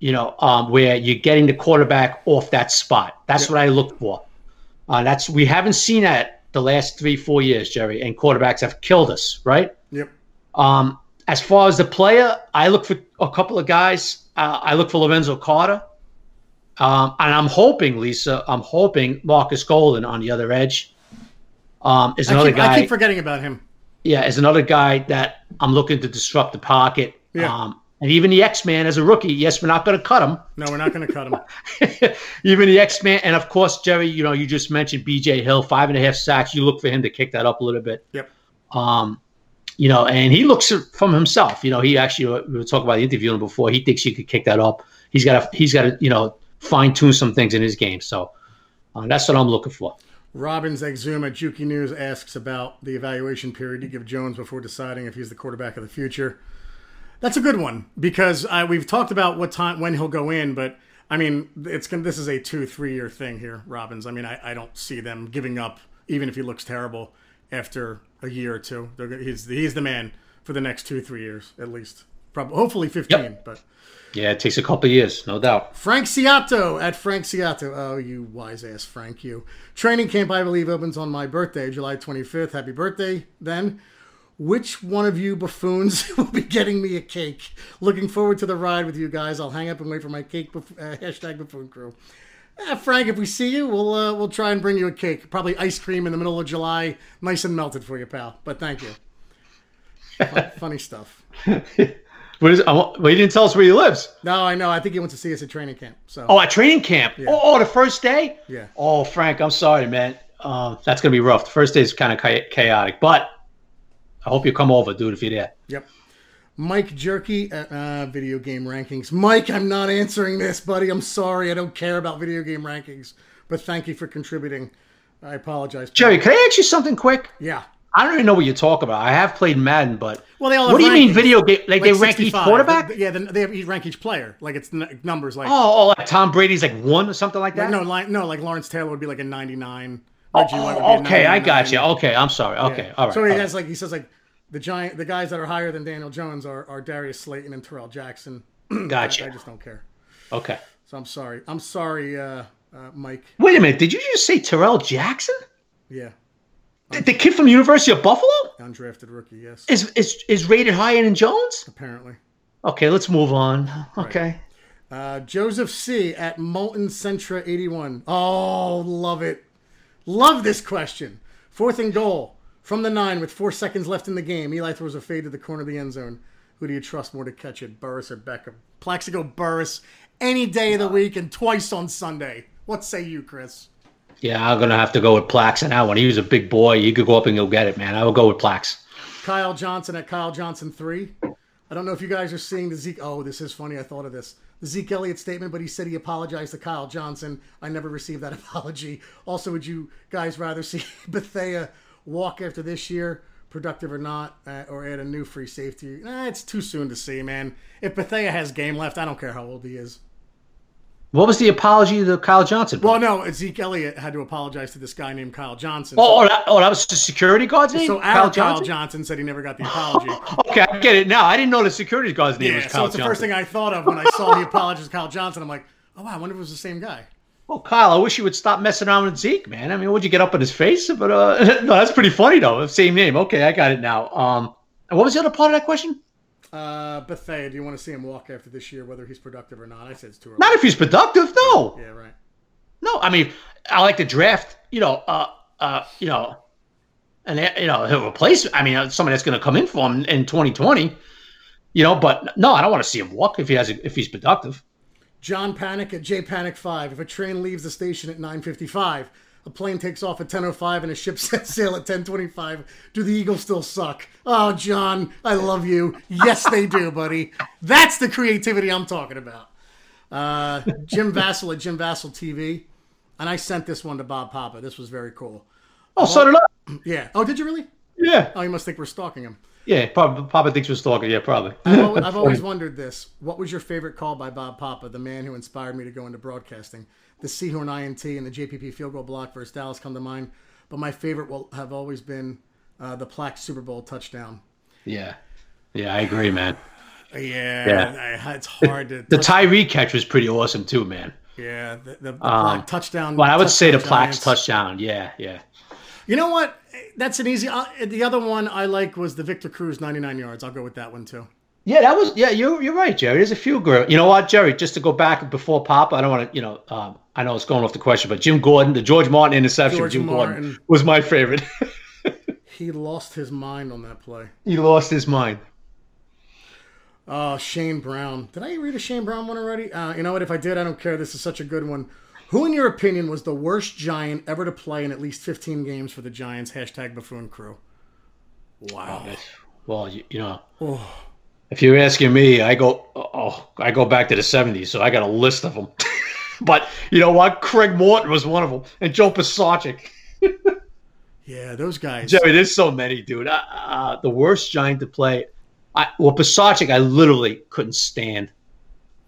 you know, um, where you're getting the quarterback off that spot. That's Yeah. what I look for. Uh, that's we haven't seen that the last three, four years, Jerry, and quarterbacks have killed us, right? Yep. Um, as far as the player, I look for a couple of guys. Uh, I look for Lorenzo Carter, um, and I'm hoping, Lisa, I'm hoping Marcus Golden on the other edge um, is I another keep, guy I keep forgetting about him. yeah, is another guy that I'm looking to disrupt the pocket. Yeah. Um, and even the X Man as a rookie, yes, we're not going to cut him. No, we're not going to cut him. even the X Man, and of course, Jerry, you know, you just mentioned B.J. Hill, five and a half sacks. You look for him to kick that up a little bit. Yep. Um, you know, and he looks from himself. You know, he actually we were talking about the interview before. He thinks he could kick that up. He's got to he's got to you know fine tune some things in his game. So uh, that's what I'm looking for. Robbins Exuma Juki News asks about the evaluation period you give Jones before deciding if he's the quarterback of the future. That's a good one because uh, we've talked about what time when he'll go in, but I mean, it's gonna, this is a two three year thing here, Robbins. I mean, I, I don't see them giving up even if he looks terrible after a year or two. They're, he's he's the man for the next two three years at least. Probably hopefully fifteen, Yep. but. Yeah, it takes a couple of years, no doubt. Frank Ciato at Frank Ciato. Oh, you wise ass Frank, you. Training camp, I believe, opens on my birthday, July 25th. Happy birthday, then. Which one of you buffoons will be getting me a cake? Looking forward to the ride with you guys. I'll hang up and wait for my cake. Buff- uh, hashtag buffoon crew. Uh, Frank, if we see you, we'll uh, we'll try and bring you a cake. Probably ice cream in the middle of July, nice and melted for you, pal. But thank you. Fun- funny stuff. What is? Well, he didn't tell us where he lives. No, I know. I think he went to see us at training camp. So Oh, at training camp. Oh, oh, the first day. Yeah. Oh, Frank, I'm sorry, man. Uh, that's gonna be rough. The first day is kind of chaotic, but I hope you come over, dude, if you're there. Yep. Mike Jerky at uh, video game rankings. Mike, I'm not answering this, buddy. I'm sorry. I don't care about video game rankings, but thank you for contributing. I apologize. Jerry, can I ask you something quick? Yeah. I don't even know what you're talking about. I have played Madden, but Well, they all. what do you mean video game? Like, they rank each quarterback? They- yeah, they have, each rank each player. Like it's n- numbers. Like Oh, oh, like Tom Brady's like one or something like that. no, like no, like Lawrence Taylor would be like a 99. Oh, Reggie White would be a okay, I got you. Okay, I'm sorry. Okay, Yeah. all right. So he right. has like he says like the giant, the guys that are higher than Daniel Jones are, are Darius Slayton and Terrell Jackson. I, Gotcha. I just don't care. Okay. So I'm sorry. I'm sorry, uh, uh, Mike. Wait a minute. Did you just say Terrell Jackson? Yeah, The, the kid from the University of Buffalo undrafted rookie. Yes, is is is rated higher than Jones? apparently. Okay, let's move on. Okay. Uh, Joseph C. at Molten Centra 81. Oh, love it. Love this question. Fourth and goal from the nine with four seconds left in the game. Eli throws a fade to the corner of the end zone. Who do you trust more to catch it, Burress or Beckham? Plaxico Burress any day of the week and twice on Sunday. What say you, Chris? Yeah, I'm gonna have to go with Plax on that one. He was a big boy. You could go up and go get it, man. I will go with Plax. Kyle Johnson at Kyle Johnson three. I don't know if you guys are seeing the Zeke. Oh, this is funny. I thought of this. The Zeke Elliott statement, but he said he apologized to Kyle Johnson. I never received that apology. Also, would you guys rather see Bethea walk after this year, productive or not, uh, or add a new free safety? Eh, it's too soon to see, man. If Bethea has game left, I don't care how old he is. What was the apology to Kyle Johnson? Well, no, Zeke Elliott had to apologize to this guy named Kyle Johnson. Oh, oh, that, oh, that was the security guard's name. So Kyle Johnson? Johnson? said he never got the apology. okay, I get it now. I didn't know the security guard's name yeah, was Kyle Johnson. so it's the first thing I thought of when I saw the apology to Kyle Johnson. I'm like, oh wow, I wonder if it was the same guy. Oh, Kyle, I wish you would stop messing around with Zeke, man. I mean, would you get up in his face? But uh, no, that's pretty funny though. Same name. Okay, I got it now. Um, what was the other part of that question? Uh, Bethea, do you want to see him walk after this year, whether he's productive or not? I said it's too early. Not if he's productive, no. Yeah, right. No, I mean, I like to draft, you know, uh, uh, you know, and you know, he'll replace. I mean, somebody that's going to come in for him in 2020. You know, but no, I don't want to see him walk if he has a, if he's productive. John Panic at J Panic Five. If a train leaves the station at 9:55 a plane takes off at 10.05 and a ship sets sail at 10.25. Do the Eagles still suck? Oh, John, I love you. Yes, they do, buddy. That's the creativity I'm talking about. Uh, Jim Vassell at Jim Vassell TV. And I sent this one to Bob Papa. This was very cool. Oh, so did I. Yeah. Oh, did you really? Yeah. Oh, you must think we're stalking him. Yeah, Papa, Papa thinks we're stalking. Yeah, probably. I've always, I've always wondered this. What was your favorite call by Bob Papa, the man who inspired me to go into broadcasting? The Sehorn INT and the JPP field goal block versus Dallas come to mind. But my favorite will have always been uh, the Plax Super Bowl touchdown. Yeah, yeah, I agree, man. Yeah, yeah. it's hard to. The, the Tyree catch was pretty awesome too, man. Yeah, the, the, the um, touchdown. Well, I would say the Plax's touchdown. Yeah, yeah. You know what? That's an easy. Uh, the other one I like was the Victor Cruz 99 yards. I'll go with that one too. Yeah, that was yeah. You're you're right, Jerry. There's a few girls. You know what, Jerry? Just to go back before Pop, I don't want to. You know, um, I know it's going off the question, but Jim Gordon, the George Martin interception, George Jim Martin. Gordon was my favorite. he lost his mind on that play. He lost his mind. Oh, Shane Brown. Did I read a Shane Brown one already? Uh, you know what? If I did, I don't care. This is such a good one. Who, in your opinion, was the worst Giant ever to play in at least 15 games for the Giants? Hashtag Buffoon Crew. Wow. Oh, well, you, you know. Oh if you're asking me, I go oh I go back to the '70s, so I got a list of them. but you know what? Craig Morton was one of them, and Joe Pisarcik. yeah, those guys. Jerry, there's so many, dude. Uh, uh, the worst giant to play. I, well, Pisarcik, I literally couldn't stand.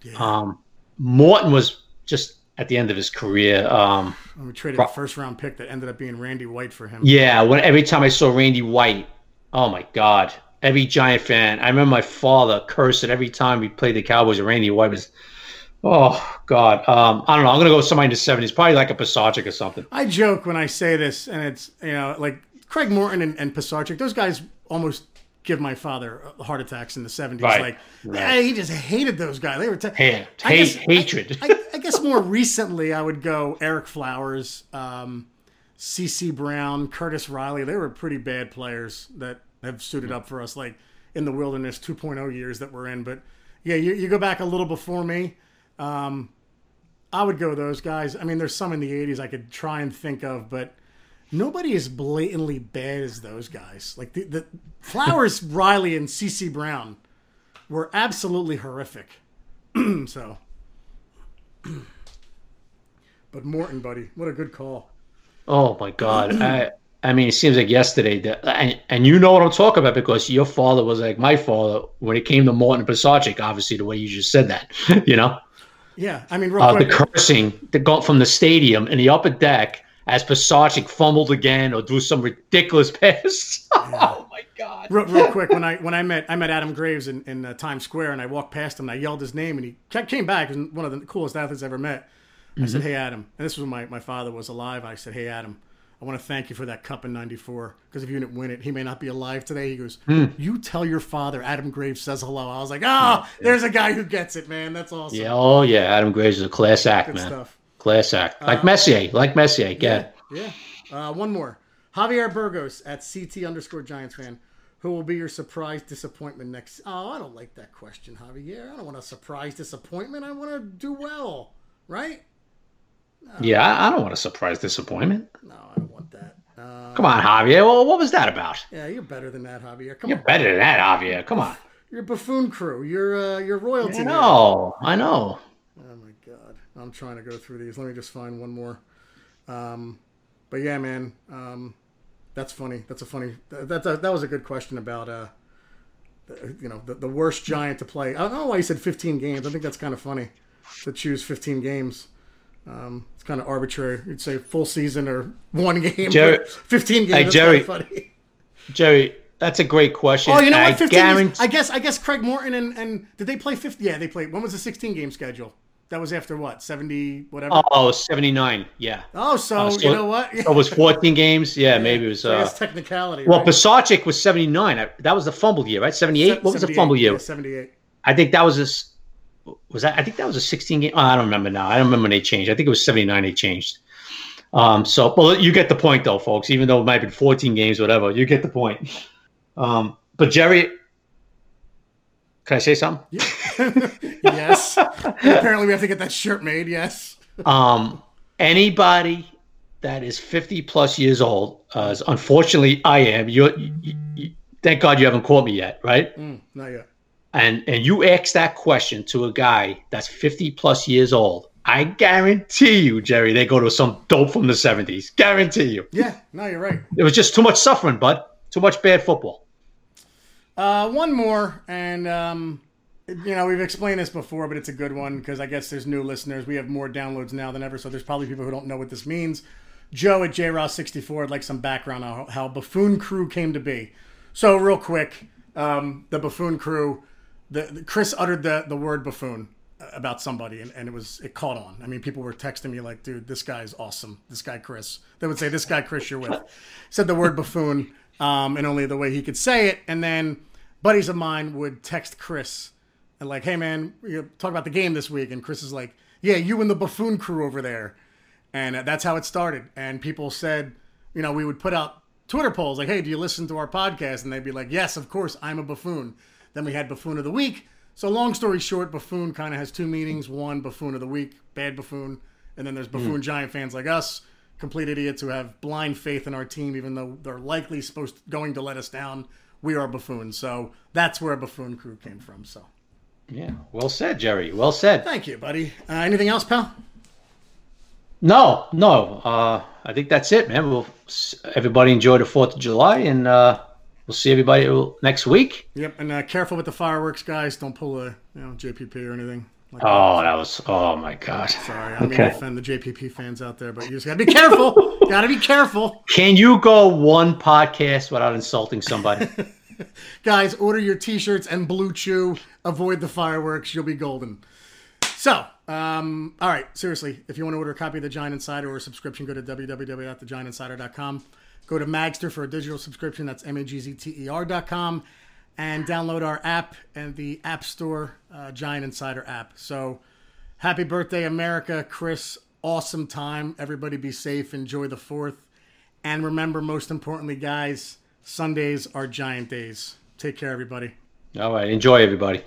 Yeah. Um, Morton was just at the end of his career. Um, we traded a first round pick that ended up being Randy White for him. Yeah, when every time I saw Randy White, oh my god, every Giant fan. I remember my father cursing every time we played the Cowboys. And Randy White was, oh God, um, I don't know. I'm gonna go with somebody in the '70s, probably like a Pisarcik or something. I joke when I say this, and it's you know like Craig Morton and, and. Those guys almost give my father heart attacks in the 70s. Right. Like, right. he just hated those guys. They were te- hate, hate hatred. I, I, I, guess more recently, I would go Ereck Flowers, um, CC Brown, Curtis Riley. They were pretty bad players that have suited up for us, like in the wilderness 2.0 years that we're in. But yeah, you, you go back a little before me. Um, I would go those guys. I mean, there's some in the 80s I could try and think of, but nobody is blatantly bad as those guys. Like the, the Flowers, Riley, and CC Brown were absolutely horrific. so, but Morton, buddy, what a good call. Oh my God! I I mean, it seems like yesterday that, and, and you know what I'm talking about because your father was like my father when it came to Morton Pisarcik, obviously the way you just said that, you know? Yeah, I mean, uh, the cursing that got from the stadium in the upper deck as Pisarcik fumbled again or threw some ridiculous pass. oh my god! Real, real, quick, when I when I met I met Adam Graves in, in uh, Times Square and I walked past him and I yelled his name and he came back and one of the coolest athletes I ever met. I mm-hmm. said, "Hey Adam," and this was when my my father was alive. I said, "Hey Adam." I want to thank you for that cup in '94 because if you didn't win it, he may not be alive today." He goes, Hmm. "You tell your father Adam Graves says hello." I was like, "Oh, there's a guy who gets it, man. That's awesome." Yeah, oh yeah, Adam Graves is a class act, Good man. stuff. Class act, like Messier, like Messier. Yeah. Yeah. Uh, one more. Javier Burgos at CT underscore Giants fan. Who will be your surprise disappointment next? Oh, I don't like that question, Javier. I don't want a surprise disappointment. I want to do well, right? Yeah, I, I don't want a surprise disappointment. No, I don't want that. Uh, Come on, Javier. Well, what was that about? yeah, you're better than that, Javier. Come You're on, better than that, Javier. Come on. you're buffoon crew. You're uh, you're royalty. I now. know. I know. Oh my god, I'm trying to go through these. Let me just find one more. Um, but yeah, man, um, that's funny. That's a funny. That that, that was a good question about uh, the, you know, the, the worst giant to play. I don't know why you said 15 games. I think that's kind of funny to choose 15 games. Um, it's kind of arbitrary. You'd say full season or one game. Jerry- 15 games. Hey, that's Jerry. funny. Jerry, that's a great question. Oh, you know I what? 15 guarantee. games. I guess I guess Craig Morton and, and did they play 50? Yeah, they played. When was the 16 game schedule? That was after what? 70 whatever. Oh, 79. Yeah. Oh, so, so- you know what? So it was 14 games. Yeah, maybe it was. Uh, technicality. well, right? Was 79. That was the fumble year, right? 78. What was the fumble year? yeah, 78. I think that was a. Was that? I think that was a 16 game. Oh, I don't remember now. I don't remember when they changed. I think it was 79. They changed. Um. So, well, you get the point, though, folks. Even though it might have been 14 games, whatever, you get the point. Um. But Jerry, can I say something? yes. Apparently, we have to get that shirt made. Yes. Um. Anybody that is 50 plus years old, uh, as unfortunately I am. You, you, you. Thank God you haven't caught me yet, right? Mm, not yet. And and you ask that question to a guy that's 50 plus years old i guarantee you jerry they go to some dope from the 70s guarantee you Yeah. No, you're right. it was just too much suffering bud too much bad football Uh, one more, and um, you know we've explained this before, but it's a good one because I guess there's new listeners. We have more downloads now than ever, so there's probably people who don't know what this means. Joe at JRoss64 would like some background on how Buffoon Crew came to be. So real quick, um, the Buffoon Crew, the, the- Chris uttered the the word buffoon about somebody, and, and it was it caught on. I mean, people were texting me like, "Dude, this guy's awesome. This guy Chris." They would say, "This guy Chris, you're with." Said the word buffoon, um, and only the way he could say it, and then buddies of mine would text Chris and like, "Hey man, you talk about the game this week," and Chris is like, "Yeah, you and the buffoon crew over there," and uh, that's how it started. And people said, you know, we would put out Twitter polls like, "Hey, do you listen to our podcast?" And they'd be like, "Yes, of course, I'm a buffoon." Then we had buffoon of the week. So long story short, buffoon kind of has two meanings: one, buffoon of the week, bad buffoon, and then there's buffoon giant fans like us, complete idiots who have blind faith in our team, even though they're likely supposed going to let us down. We are buffoons, so that's where buffoon crew came from. So yeah well said jerry well said thank you, buddy. Uh, anything else, pal? no no uh i think that's it man we'll everybody enjoy the fourth of july and uh we'll see everybody next week Yep, and uh, careful with the fireworks, guys. Don't pull a you know JPP or anything. Like oh that was oh my god Sorry, I mean Okay. offend the JPP fans out there, but you just gotta be careful. gotta be careful, can you go one podcast without insulting somebody guys. Order your T-shirts and BlueChew. Avoid the fireworks. You'll be golden. So, um, all right, seriously, if you want to order a copy of the Giant Insider or a subscription, go to www.thegiantinsider.com. Go to Magzter for a digital subscription. That's M-A-G-Z-T-E-R.com. And download our app and the App Store uh, Giant Insider app. So, happy birthday, America. Chris, awesome time. Everybody be safe. Enjoy the 4th. And remember, most importantly, guys, Sundays are Giant days. Take care, everybody. all right enjoy everybody